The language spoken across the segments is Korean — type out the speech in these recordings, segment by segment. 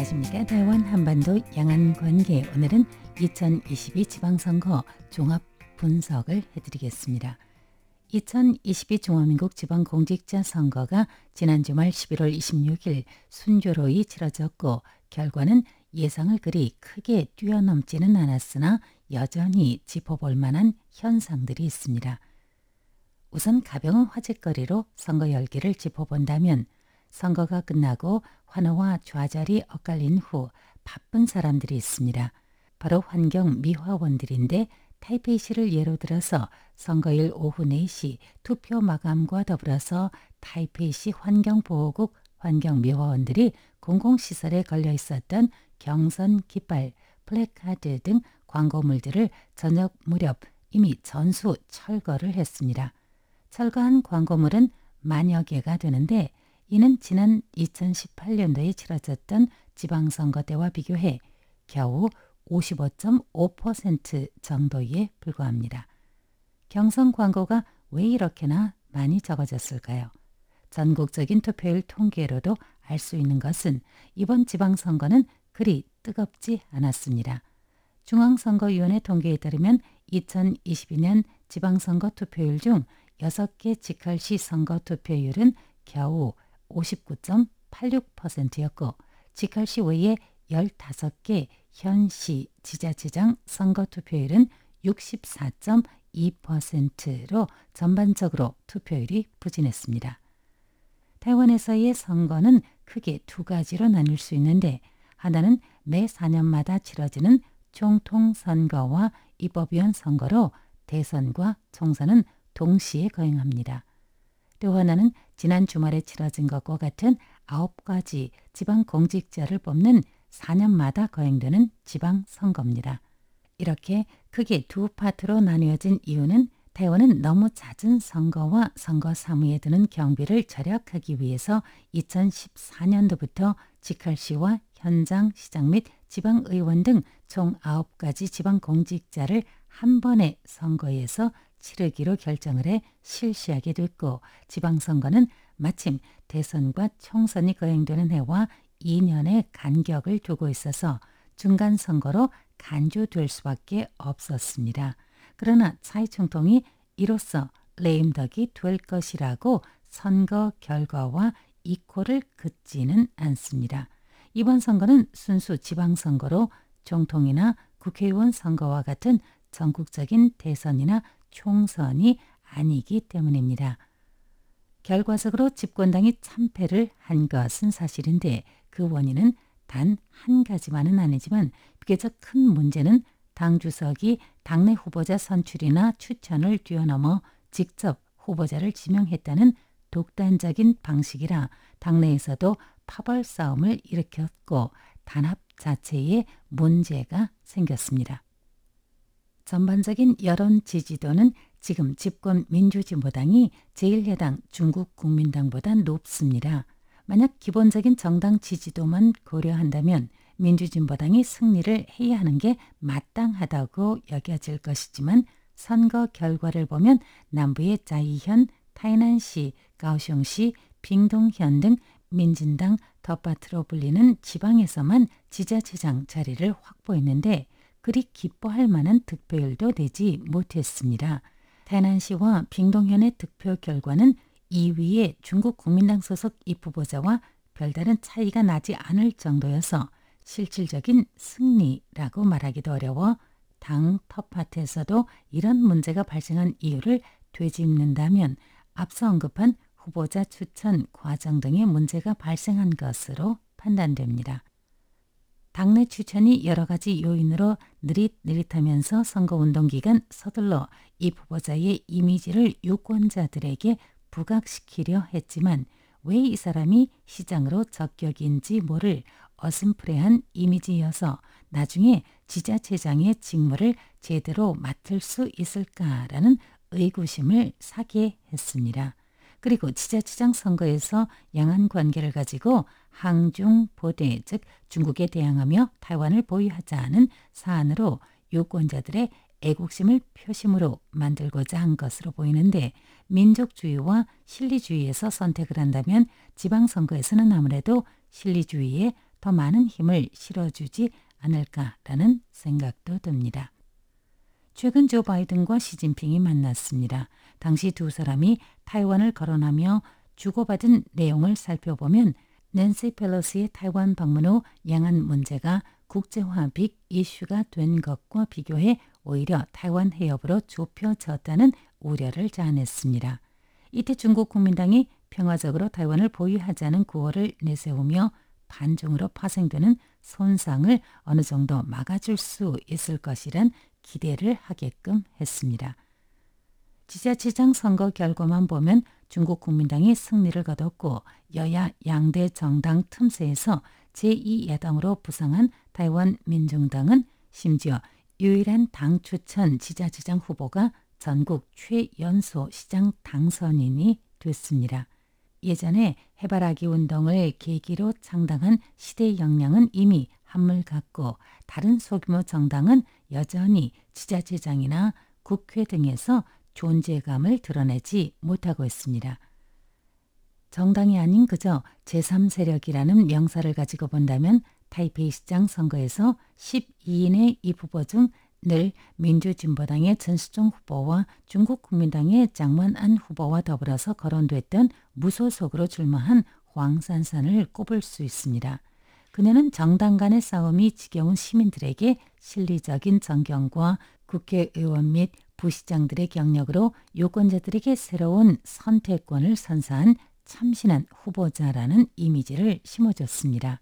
안녕하십니까. 대원 한반도 양안 관계 오늘은 2022 지방선거 종합 분석을 해드리겠습니다. 2022 중화민국 지방공직자 선거가 지난 주말 11월 26일 순조로이 치러졌고 결과는 예상을 그리 크게 뛰어넘지는 않았으나 여전히 짚어볼 만한 현상들이 있습니다. 우선 가벼운 화제거리로 선거 열기를 짚어본다면 선거가 끝나고 환호와 좌절이 엇갈린 후 바쁜 사람들이 있습니다. 바로 환경 미화원들인데 타이페이시를 예로 들어서 선거일 오후 4시 투표 마감과 더불어서 타이페이시 환경보호국 환경미화원들이 공공시설에 걸려 있었던 경선 깃발, 플래카드 등 광고물들을 저녁 무렵 이미 전수 철거를 했습니다. 철거한 광고물은 만여 개가 되는데 이는 지난 2018년도에 치러졌던 지방선거 때와 비교해 겨우 55.5% 정도에 불과합니다. 경선 광고가 왜 이렇게나 많이 적어졌을까요? 전국적인 투표율 통계로도 알 수 있는 것은 이번 지방선거는 그리 뜨겁지 않았습니다. 중앙선거위원회 통계에 따르면 2022년 지방선거 투표율 중 6개 직할시 선거 투표율은 겨우 59.86%였고 직할시 외에 15개 현시 지자체장 선거 투표율은 64.2%로 전반적으로 투표율이 부진했습니다.台湾에서의 선거는 크게 두 가지로 나눌 수 있는데 하나는 매 4년마다 치러지는 총통 선거와 입법위원 선거로 대선과 총선은 동시에 거행합니다. 또 하나는 지난 주말에 치러진 것과 같은 9가지 지방 공직자를 뽑는 4년마다 거행되는 지방 선거입니다. 이렇게 크게 두 파트로 나뉘어진 이유는 대원은 너무 잦은 선거와 선거 사무에 드는 경비를 절약하기 위해서 2014년도부터 직할시와 현장, 시장 및 지방의원 등 총 9가지 지방공직자를 한 번에 선거에서 치르기로 결정을 해 실시하게 됐고 지방선거는 마침 대선과 총선이 거행되는 해와 2년의 간격을 두고 있어서 중간 선거로 간주될 수밖에 없었습니다. 그러나 차이 총통이 이로써 레임덕이 될 것이라고 선거 결과와 이코를 긋지는 않습니다. 이번 선거는 순수 지방선거로 총통이나 국회의원 선거와 같은 전국적인 대선이나 총선이 아니기 때문입니다. 결과적으로 집권당이 참패를 한 것은 사실인데 그 원인은 단 한 가지만은 아니지만 비교적 큰 문제는 당 주석이 당내 후보자 선출이나 추천을 뛰어넘어 직접 후보자를 지명했다는 독단적인 방식이라 당내에서도 파벌 싸움을 일으켰고 단합 자체에 문제가 생겼습니다. 전반적인 여론 지지도는 지금 집권 민주진보당이 제1야당 중국 국민당보다 높습니다. 만약 기본적인 정당 지지도만 고려한다면 민주진보당이 승리를 해야 하는 게 마땅하다고 여겨질 것이지만 선거 결과를 보면 남부의 자이현, 타이난시, 가오슝시, 빙동현 등 민진당 텃밭으로 불리는 지방에서만 지자체장 자리를 확보했는데 그리 기뻐할 만한 득표율도 내지 못했습니다. 태난시와 빙동현의 득표 결과는 2위의 중국 국민당 소속 입후보자와 별다른 차이가 나지 않을 정도여서 실질적인 승리라고 말하기도 어려워 당 텃밭에서도 이런 문제가 발생한 이유를 되짚는다면 앞서 언급한 후보자 추천 과정 등의 문제가 발생한 것으로 판단됩니다. 당내 추천이 여러 가지 요인으로 느릿느릿하면서 선거운동 기간 서둘러 이 후보자의 이미지를 유권자들에게 부각시키려 했지만 왜 이 사람이 시장으로 적격인지 모를 어슴푸레한 이미지여서 나중에 지자체장의 직무를 제대로 맡을 수 있을까라는 의구심을 사게 했습니다. 그리고 지자체장 선거에서 양안 관계를 가지고 항중 보대 즉 중국에 대항하며台湾을 보유하자는 사안으로 유권자들의 애국심을 표심으로 만들고자 한 것으로 보이는데 민족주의와 실리주의에서 선택을 한다면 지방선거에서는 아무래도 실리주의에 더 많은 힘을 실어주지 않을까라는 생각도 듭니다. 최근 조 바이든과 시진핑이 만났습니다. 당시 두 사람이 타이완을 거론하며 주고받은 내용을 살펴보면 낸시 펠로시의 타이완 방문 후 양안 문제가 국제화 빅 이슈가 된 것과 비교해 오히려 타이완 해협으로 좁혀졌다는 우려를 자아냈습니다. 이때 중국 국민당이 평화적으로 타이완을 보유하자는 구호를 내세우며 반중으로 파생되는 손상을 어느 정도 막아줄 수 있을 것이란 기대를 하게끔 했습니다. 지자체장 선거 결과만 보면 중국 국민당이 승리를 거뒀고 여야 양대 정당 틈새에서 제2야당으로 부상한 타이완 민중당은 심지어 유일한 당 추천 지자체장 후보가 전국 최연소 시장 당선인이 됐습니다. 예전에 해바라기 운동을 계기로 창당한 시대 역량은 이미 한물 갔고 다른 소규모 정당은 여전히 지자체장이나 국회 등에서 존재감을 드러내지 못하고 있습니다. 정당이 아닌 그저 제3세력이라는 명사를 가지고 본다면 타이페이 시장 선거에서 12인의 이 후보 중 늘 민주진보당의 전수종 후보와 중국 국민당의 장원안 후보와 더불어서 거론됐던 무소속으로 출마한 황산산을 꼽을 수 있습니다. 그녀는 정당 간의 싸움이 지겨운 시민들에게 실리적인 정경과 국회의원 및 부시장들의 경력으로 유권자들에게 새로운 선택권을 선사한 참신한 후보자라는 이미지를 심어줬습니다.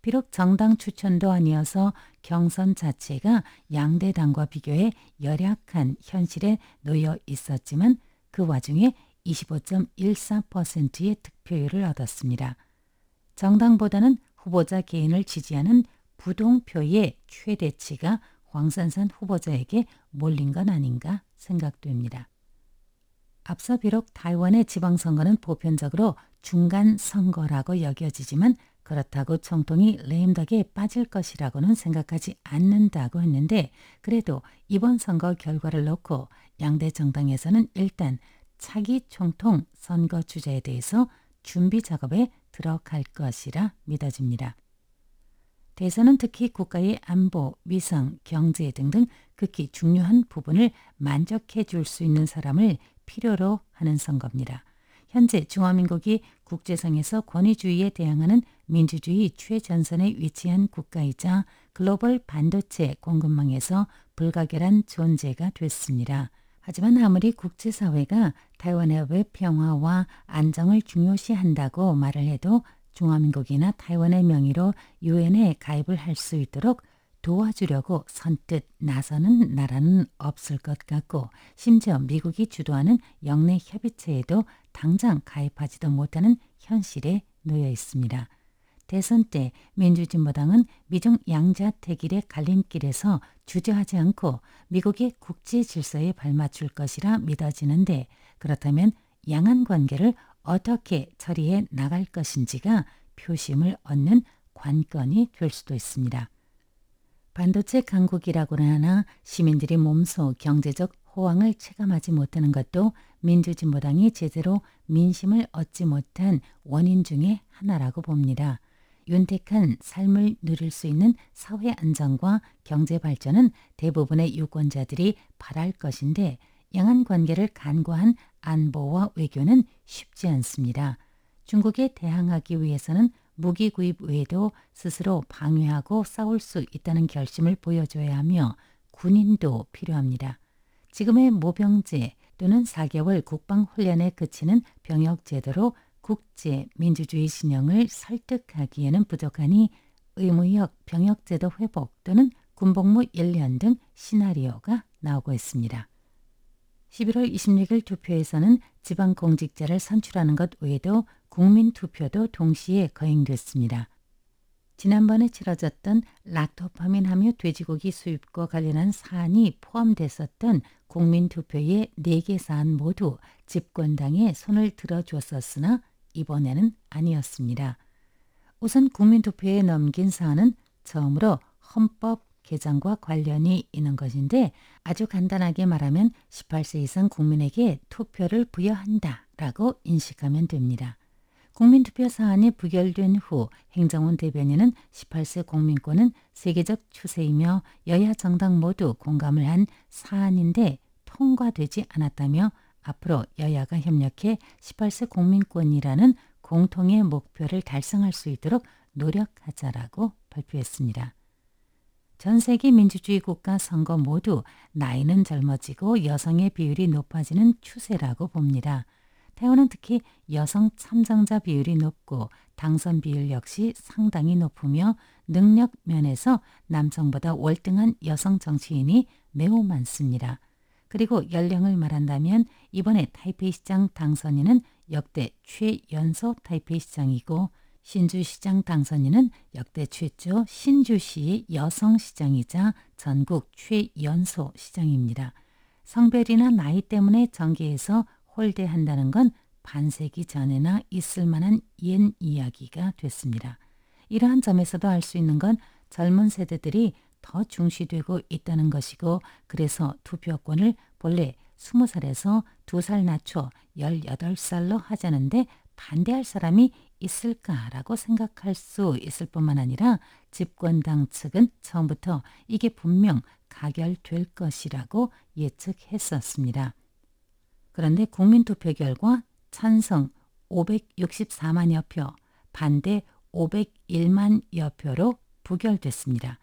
비록 정당 추천도 아니어서 경선 자체가 양대 당과 비교해 열약한 현실에 놓여 있었지만 그 와중에 25.14%의 득표율을 얻었습니다. 정당보다는 후보자 개인을 지지하는 부동표의 최대치가 황산산 후보자에게 몰린 건 아닌가 생각됩니다. 앞서 비록 타이완의 지방선거는 보편적으로 중간 선거라고 여겨지지만 그렇다고 총통이 레임덕에 빠질 것이라고는 생각하지 않는다고 했는데 그래도 이번 선거 결과를 놓고 양대 정당에서는 일단 차기 총통 선거 주제에 대해서 준비 작업에 들어갈 것이라 믿어집니다. 대선은 특히 국가의 안보, 위성, 경제 등등 극히 중요한 부분을 만족해 줄 수 있는 사람을 필요로 하는 선거입니다. 현재 중화민국이 국제상에서 권위주의에 대항하는 민주주의 최전선에 위치한 국가이자 글로벌 반도체 공급망에서 불가결한 존재가 됐습니다. 하지만 아무리 국제사회가 타이완의 웹 평화와 안정을 중요시한다고 말을 해도 중화민국이나 타이완의 명의로 유엔에 가입을 할 수 있도록 도와주려고 선뜻 나서는 나라는 없을 것 같고 심지어 미국이 주도하는 영내 협의체에도 당장 가입하지도 못하는 현실에 놓여 있습니다. 대선 때 민주진보당은 미중 양자택일의 갈림길에서 주저하지 않고 미국의 국제 질서에 발맞출 것이라 믿어지는데 그렇다면 양안 관계를 어떻게 처리해 나갈 것인지가 표심을 얻는 관건이 될 수도 있습니다. 반도체 강국이라고나 하나 시민들이 몸소 경제적 호황을 체감하지 못하는 것도 민주진보당이 제대로 민심을 얻지 못한 원인 중의 하나라고 봅니다. 윤택한 삶을 누릴 수 있는 사회 안정과 경제 발전은 대부분의 유권자들이 바랄 것인데 양안 관계를 간과한 안보와 외교는 쉽지 않습니다. 중국에 대항하기 위해서는 무기 구입 외에도 스스로 방위하고 싸울 수 있다는 결심을 보여줘야 하며 군인도 필요합니다. 지금의 모병제 또는 4개월 국방훈련에 그치는 병역제도로 국제 민주주의 진영을 설득하기에는 부족하니 의무역 병역제도 회복 또는 군복무 1년 등 시나리오가 나오고 있습니다. 11월 26일 투표에서는 지방 공직자를 선출하는 것 외에도 국민 투표도 동시에 거행됐습니다. 지난번에 치러졌던 락토파민 함유 돼지고기 수입과 관련한 사안이 포함됐었던 국민투표의 4개 사안 모두 집권당에 손을 들어줬었으나 이번에는 아니었습니다. 우선 국민투표에 넘긴 사안은 처음으로 헌법 개정과 관련이 있는 것인데 아주 간단하게 말하면 18세 이상 국민에게 투표를 부여한다 라고 인식하면 됩니다. 국민투표 사안이 부결된 후 행정원 대변인은 18세 국민권은 세계적 추세이며 여야 정당 모두 공감을 한 사안인데 통과되지 않았다며 앞으로 여야가 협력해 18세 국민권이라는 공통의 목표를 달성할 수 있도록 노력하자라고 발표했습니다. 전 세계 민주주의 국가 선거 모두 나이는 젊어지고 여성의 비율이 높아지는 추세라고 봅니다. 태원은 특히 여성 참정자 비율이 높고 당선 비율 역시 상당히 높으며 능력 면에서 남성보다 월등한 여성 정치인이 매우 많습니다. 그리고 연령을 말한다면 이번에 타이페이 시장 당선인은 역대 최연소 타이페이 시장이고 신주시장 당선인은 역대 최초 신주시의 여성시장이자 전국 최연소 시장입니다. 성별이나 나이 때문에 정계에서 홀대한다는 건 반세기 전에나 있을 만한 옛 이야기가 됐습니다. 이러한 점에서도 알 수 있는 건 젊은 세대들이 더 중시되고 있다는 것이고 그래서 투표권을 본래 20살에서 2살 낮춰 18살로 하자는데 반대할 사람이 있을까라고 생각할 수 있을 뿐만 아니라 집권당 측은 처음부터 이게 분명 가결될 것이라고 예측했었습니다. 그런데 국민투표 결과 찬성 564만여 표, 반대 501만여 표로 부결됐습니다.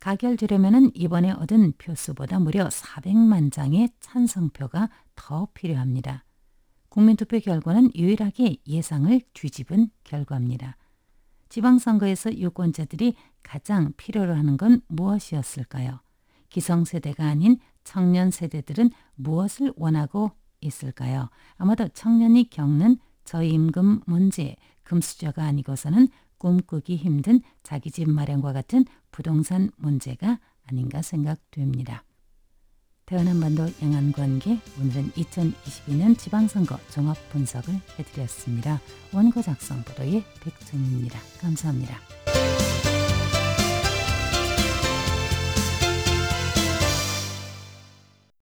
가결되려면 이번에 얻은 표수보다 무려 400만 장의 찬성표가 더 필요합니다. 국민투표 결과는 유일하게 예상을 뒤집은 결과입니다. 지방선거에서 유권자들이 가장 필요로 하는 건 무엇이었을까요? 기성세대가 아닌 청년 세대들은 무엇을 원하고 있을까요? 아마도 청년이 겪는 저임금 문제, 금수저가 아니고서는 꿈꾸기 힘든 자기 집 마련과 같은 부동산 문제가 아닌가 생각됩니다. 대한한반도 양안관계 오늘은 2022년 지방선거 종합 분석을 해드렸습니다. 원고 작성 보도의 백준입니다. 감사합니다.